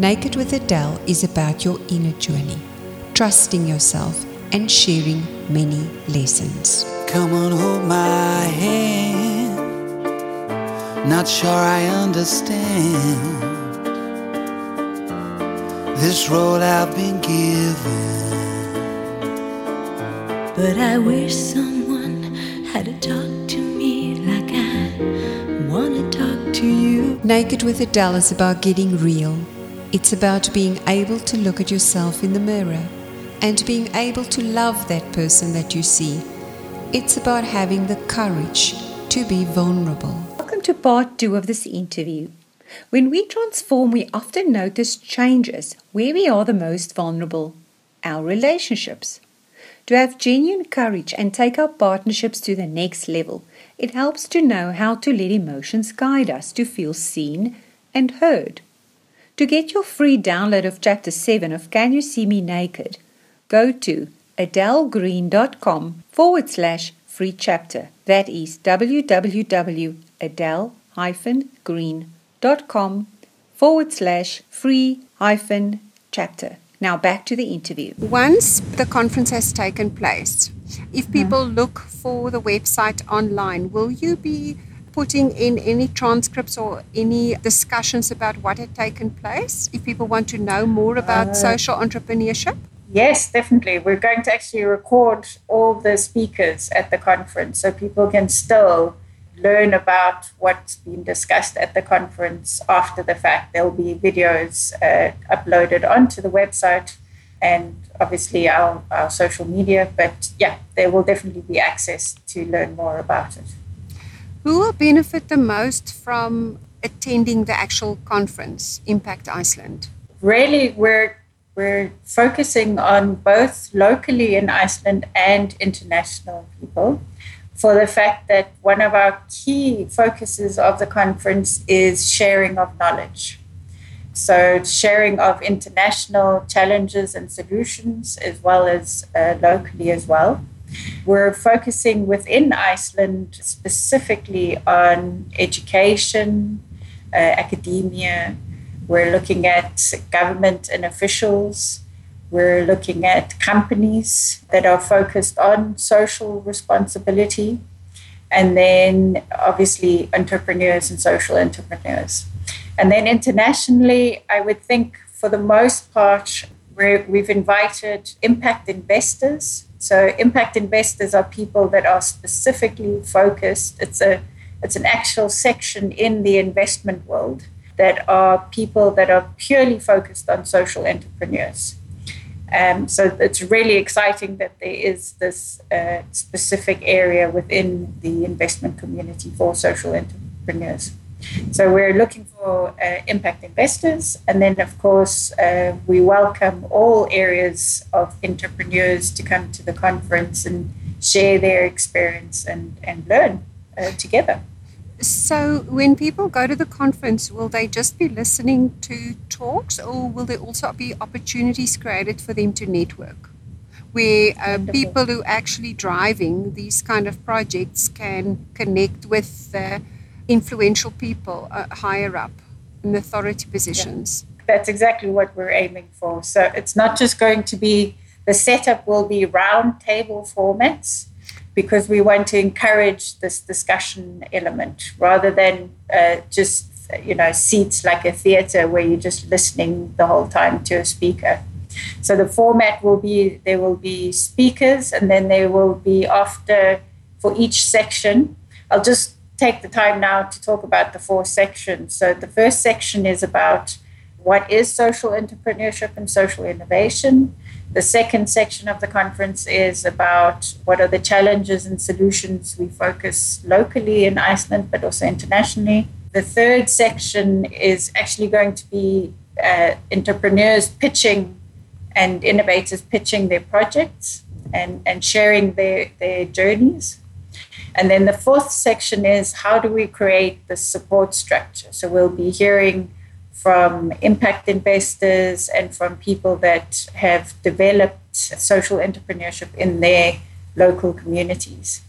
Naked with Adele is about your inner journey, trusting yourself and sharing many lessons. Come on, hold my hand. Not sure I understand this role I've been given. But I wish someone had to talk to me like I wanna talk to you. Naked with Adele is about getting real. It's about being able to look at yourself in the mirror and being able to love that person that you see. It's about having the courage to be vulnerable. Welcome to part two of this interview. When we transform, we often notice changes where we are the most vulnerable our relationships. To have genuine courage and take our partnerships to the next level, it helps to know how to let emotions guide us to feel seen and heard. To get your free download of Chapter 7 of Can You See Me Naked, go to adelegreen.com forward slash free chapter. That is www.adele-green.com forward slash free hyphen chapter. Now back to the interview. Once the conference has taken place, if hmm. people look for the website online, will you be putting in any transcripts or any discussions about what had taken place if people want to know more about social entrepreneurship? Yes, definitely. We're going to actually record all the speakers at the conference so people can still learn about what's been discussed at the conference after the fact. There'll be videos uh, uploaded onto the website and obviously our, our social media. But yeah, there will definitely be access to learn more about it. Who will benefit the most from attending the actual conference, Impact Iceland? Really, we're we're focusing on both locally in Iceland and international people for the fact that one of our key focuses of the conference is sharing of knowledge. So, sharing of international challenges and solutions, as well as uh, locally as well. We're focusing within Iceland specifically on education, uh, academia, we're looking at government and officials. We're looking at companies that are focused on social responsibility. And then obviously entrepreneurs and social entrepreneurs. And then internationally, I would think for the most part, we we've invited impact investors. So impact investors are people that are specifically focused. It's a it's an actual section in the investment world that are people that are purely focused on social entrepreneurs. Um, so it's really exciting that there is this uh, specific area within the investment community for social entrepreneurs. So we're looking for uh, impact investors, and then of course uh, we welcome all areas of entrepreneurs to come to the conference and share their experience and, and learn uh, together. So, when people go to the conference, will they just be listening to talks or will there also be opportunities created for them to network? Where uh, people who are actually driving these kind of projects can connect with uh, influential people uh, higher up in authority positions. Yeah. That's exactly what we're aiming for. So, it's not just going to be the setup will be round table formats because we want to encourage this discussion element rather than uh, just you know seats like a theater where you're just listening the whole time to a speaker so the format will be there will be speakers and then there will be after for each section i'll just take the time now to talk about the four sections so the first section is about what is social entrepreneurship and social innovation the second section of the conference is about what are the challenges and solutions we focus locally in Iceland, but also internationally. The third section is actually going to be uh, entrepreneurs pitching and innovators pitching their projects and, and sharing their, their journeys. And then the fourth section is how do we create the support structure? So we'll be hearing from impact investors and from people that have developed social entrepreneurship in their local communities.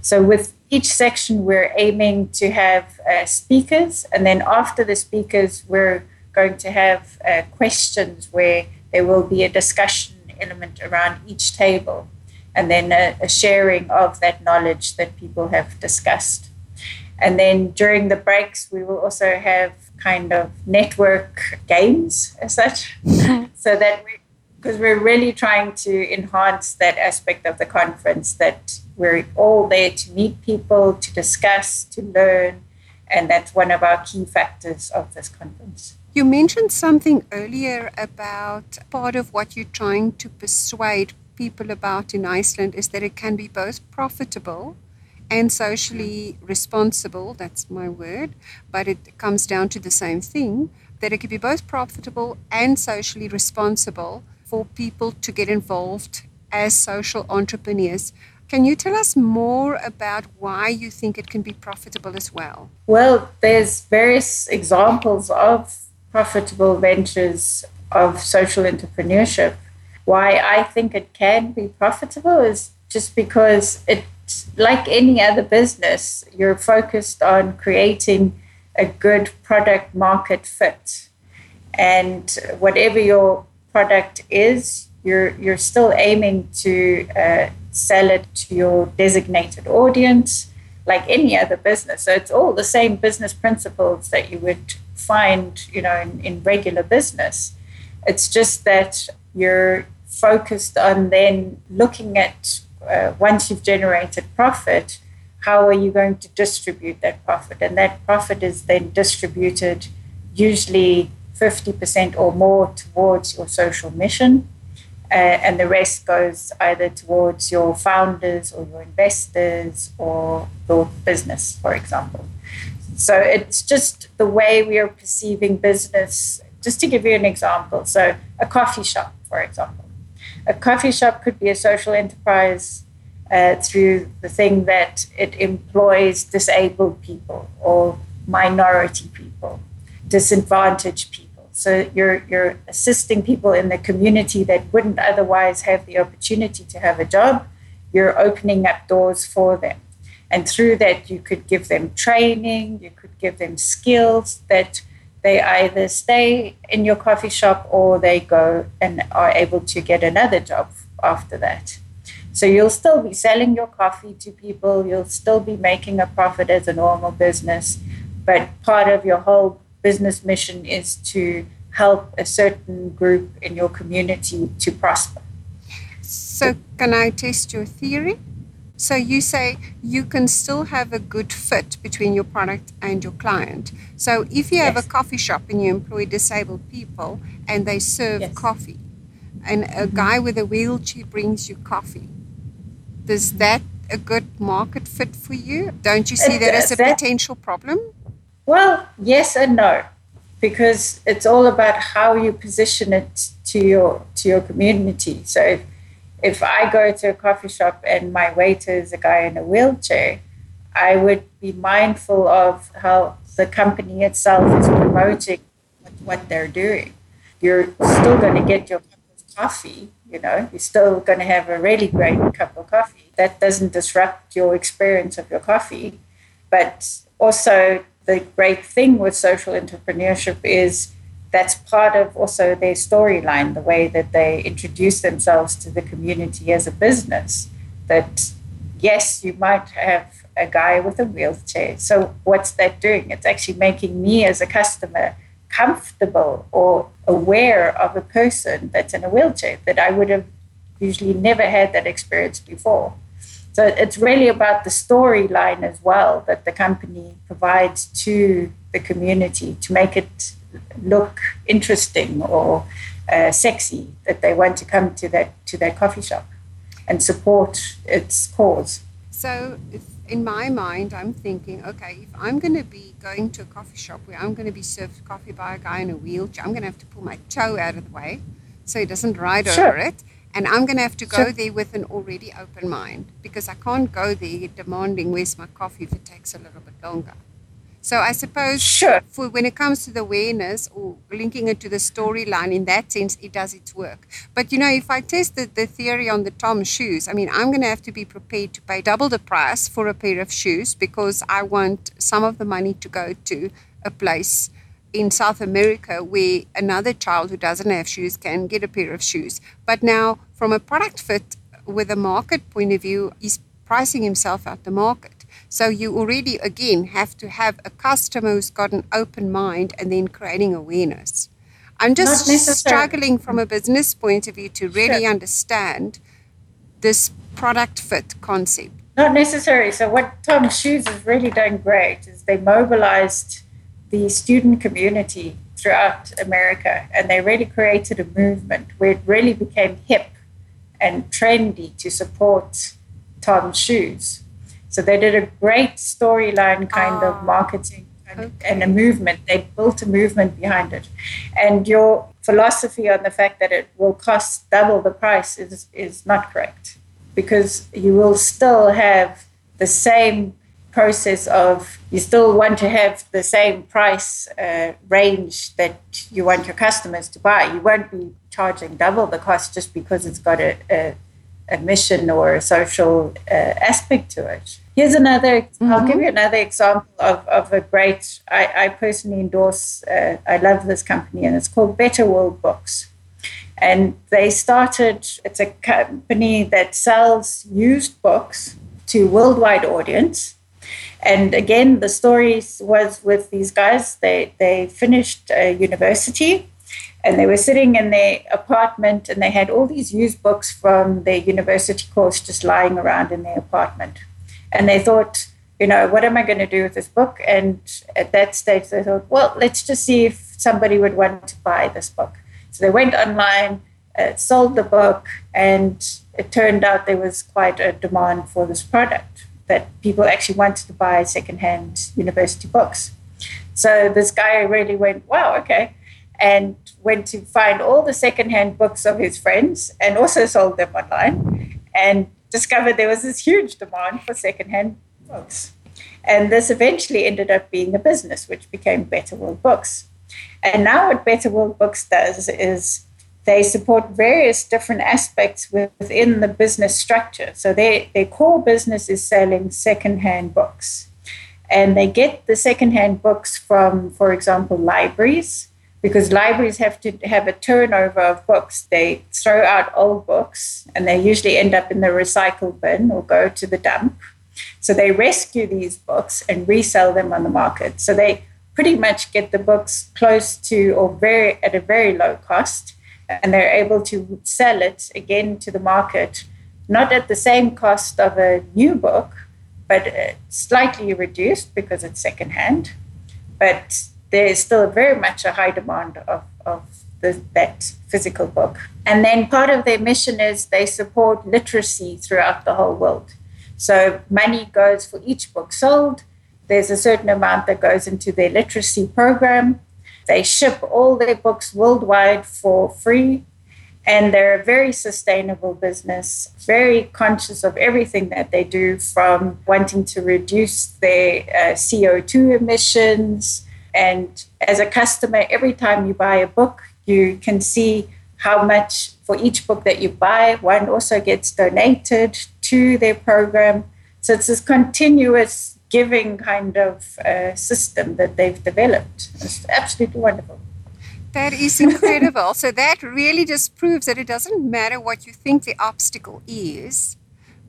So, with each section, we're aiming to have uh, speakers, and then after the speakers, we're going to have uh, questions where there will be a discussion element around each table and then a, a sharing of that knowledge that people have discussed. And then during the breaks, we will also have kind of network games as such, mm-hmm. so that we, because we're really trying to enhance that aspect of the conference that we're all there to meet people, to discuss, to learn, and that's one of our key factors of this conference. You mentioned something earlier about part of what you're trying to persuade people about in Iceland is that it can be both profitable and socially responsible. That's my word, but it comes down to the same thing that it can be both profitable and socially responsible for people to get involved as social entrepreneurs. Can you tell us more about why you think it can be profitable as well? Well, there's various examples of profitable ventures of social entrepreneurship. Why I think it can be profitable is just because it's like any other business, you're focused on creating a good product market fit. And whatever your product is, you're, you're still aiming to uh, sell it to your designated audience like any other business. So it's all the same business principles that you would find, you know, in, in regular business. It's just that you're focused on then looking at uh, once you've generated profit, how are you going to distribute that profit? And that profit is then distributed usually 50% or more towards your social mission. Uh, and the rest goes either towards your founders or your investors or your business, for example. So it's just the way we are perceiving business. Just to give you an example, so a coffee shop, for example, a coffee shop could be a social enterprise uh, through the thing that it employs disabled people or minority people, disadvantaged people so you're you're assisting people in the community that wouldn't otherwise have the opportunity to have a job. You're opening up doors for them. And through that you could give them training, you could give them skills that they either stay in your coffee shop or they go and are able to get another job after that. So you'll still be selling your coffee to people, you'll still be making a profit as a normal business, but part of your whole business mission is to help a certain group in your community to prosper. So, can I test your theory? So, you say you can still have a good fit between your product and your client. So, if you have a coffee shop and you employ disabled people and they serve yes. coffee, and a mm-hmm. guy with a wheelchair brings you coffee, does that a good market fit for you? Don't you see that as a potential problem? Well, yes and no, because it's all about how you position it to your to your community. So if, I go to a coffee shop and my waiter is a guy in a wheelchair, I would be mindful of how the company itself is promoting what they're doing. You're still going to get your cup of coffee, you know, you're still going to have a really great cup of coffee. That doesn't disrupt your experience of your coffee. But also the great thing with social entrepreneurship is that's part of also their storyline, the way that they introduce themselves to the community as a business. That, yes, you might have a guy with a wheelchair. So, what's that doing? It's actually making me as a customer comfortable or aware of a person that's in a wheelchair that I would have usually never had that experience before. So it's really about the storyline as well that the company provides to the community to make it look interesting or uh, sexy that they want to come to that to their coffee shop and support its cause. So in my mind, I'm thinking, okay, if I'm going to be going to a coffee shop where I'm going to be served coffee by a guy in a wheelchair, I'm going to have to pull my toe out of the way so he doesn't ride sure. over it. And I'm going to have to go sure. there with an already open mind because I can't go there demanding where's my coffee if it takes a little bit longer. So I suppose sure. for when it comes to the awareness or linking it to the storyline, in that sense, it does its work. But you know, if I test the, the theory on the TOMS shoes, I mean, I'm going to have to be prepared to pay double the price for a pair of shoes because I want some of the money to go to a place in South America where another child who doesn't have shoes can get a pair of shoes. But now, from a product fit with a market point of view, he's pricing himself out the market. So you already, again, have to have a customer who's got an open mind and then creating awareness. I'm just struggling from a business point of view to really sure. understand this product fit concept. Not necessary. So what TOMS Shoes has really done great is they mobilized the student community throughout America and they really created a movement where it really became hip and trendy to support TOMS Shoes. So they did a great storyline kind of ah, marketing and, okay. and, a movement. They built a movement behind it. And your philosophy on the fact that it will cost double the price is, is not correct because you will still have the same process of you still want to have the same price uh, range that you want your customers to buy. You won't be charging double the cost just because it's got a, a, a mission or a social uh, aspect to it. Here's another, mm-hmm. I'll give you another example of, of a great, I, I personally endorse, uh, I love this company, and it's called Better World Books. And they started, it's a company that sells used books to worldwide audience. And again, the story was with these guys. They, they finished university and they were sitting in their apartment and they had all these used books from their university course just lying around in their apartment. And they thought, you know, what am I going to do with this book? And at that stage, they thought, well, let's just see if somebody would want to buy this book. So they went online, uh, sold the book, and it turned out there was quite a demand for this product that people actually wanted to buy secondhand university books. So this guy really went, wow, okay, and went to find all the secondhand books of his friends and also sold them online and discovered there was this huge demand for secondhand books. And this eventually ended up being a business, which became Better World Books. And now, what Better World Books does is they support various different aspects within the business structure. So, their, their core business is selling secondhand books. And they get the secondhand books from, for example, libraries, because libraries have to have a turnover of books. They throw out old books and they usually end up in the recycle bin or go to the dump. So, they rescue these books and resell them on the market. So, they pretty much get the books close to or very at a very low cost and they're able to sell it again to the market not at the same cost of a new book but uh, slightly reduced because it's secondhand but there's still very much a high demand of, of the, that physical book and then part of their mission is they support literacy throughout the whole world so money goes for each book sold there's a certain amount that goes into their literacy program. They ship all their books worldwide for free. And they're a very sustainable business, very conscious of everything that they do from wanting to reduce their uh, CO2 emissions. And as a customer, every time you buy a book, you can see how much for each book that you buy, one also gets donated to their program. So it's this continuous giving kind of uh, system that they've developed. It's absolutely wonderful. That is incredible. so that really just proves that it doesn't matter what you think the obstacle is.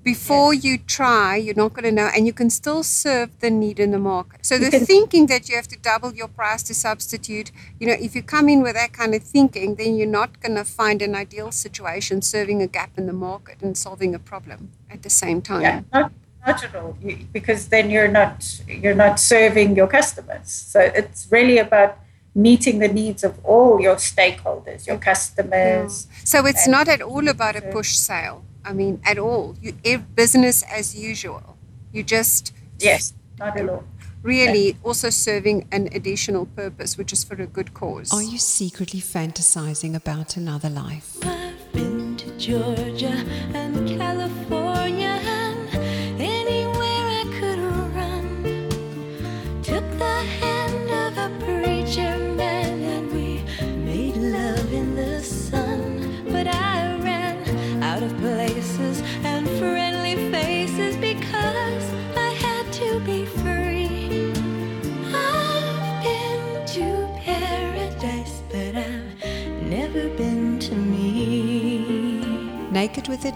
Before you try, you're not going to know, and you can still serve the need in the market. So the thinking that you have to double your price to substitute, you know, if you come in with that kind of thinking, then you're not going to find an ideal situation serving a gap in the market and solving a problem at the same time. Yeah, not marginal because then you're not you're not serving your customers. So it's really about meeting the needs of all your stakeholders, your customers. Yeah. So it's not at all about a push sale. I mean, at all. You business as usual. You just yes, not at all. Really, yeah. also serving an additional purpose, which is for a good cause. Are you secretly fantasizing about another life? I've been to Georgia and California.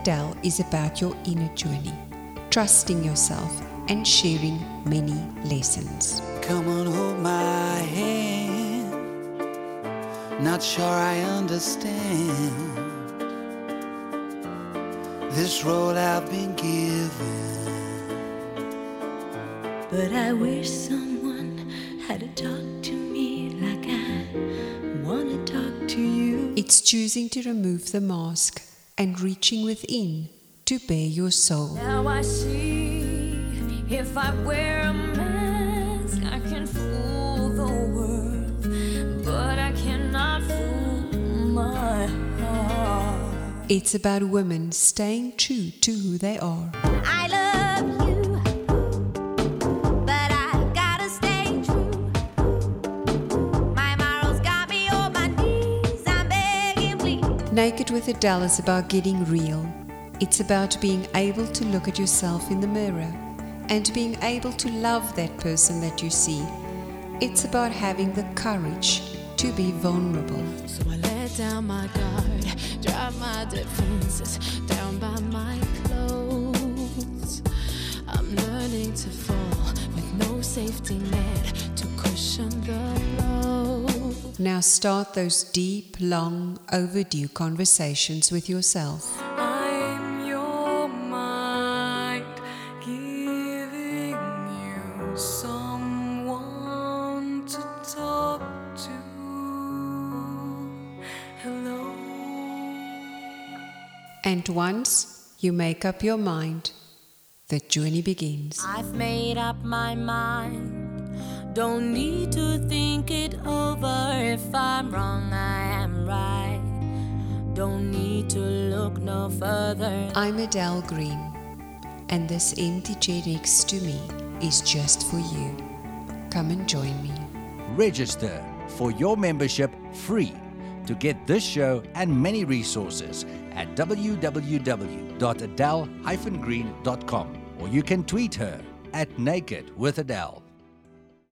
Naked Adele is about your inner journey, trusting yourself and sharing many lessons. Come on, hold my hand. Not sure I understand this road I've been given. But I wish someone had to talk to me like I wanna talk to you. It's choosing to remove the mask and reaching within to bare your soul. Now I see if I wear a mask, I can fool the world, but I cannot fool my heart. It's about women staying true to who they are. Naked with Adele is about getting real. It's about being able to look at yourself in the mirror and being able to love that person that you see. It's about having the courage to be vulnerable. So I let down my guard, drop my defenses down by my clothes. I'm learning to fall with no safety net Now start those deep, long, overdue conversations with yourself. Your mind, you to to. And once you make up your mind, the journey begins. I've made up my mind. Don't need to think it over. If I'm wrong, I am right. Don't need to look no further. I'm Adele Green, and this empty chair next to me is just for you. Come and join me. Register for your membership free to get this show and many resources at www.adele-green.com or you can tweet her at naked with Adele.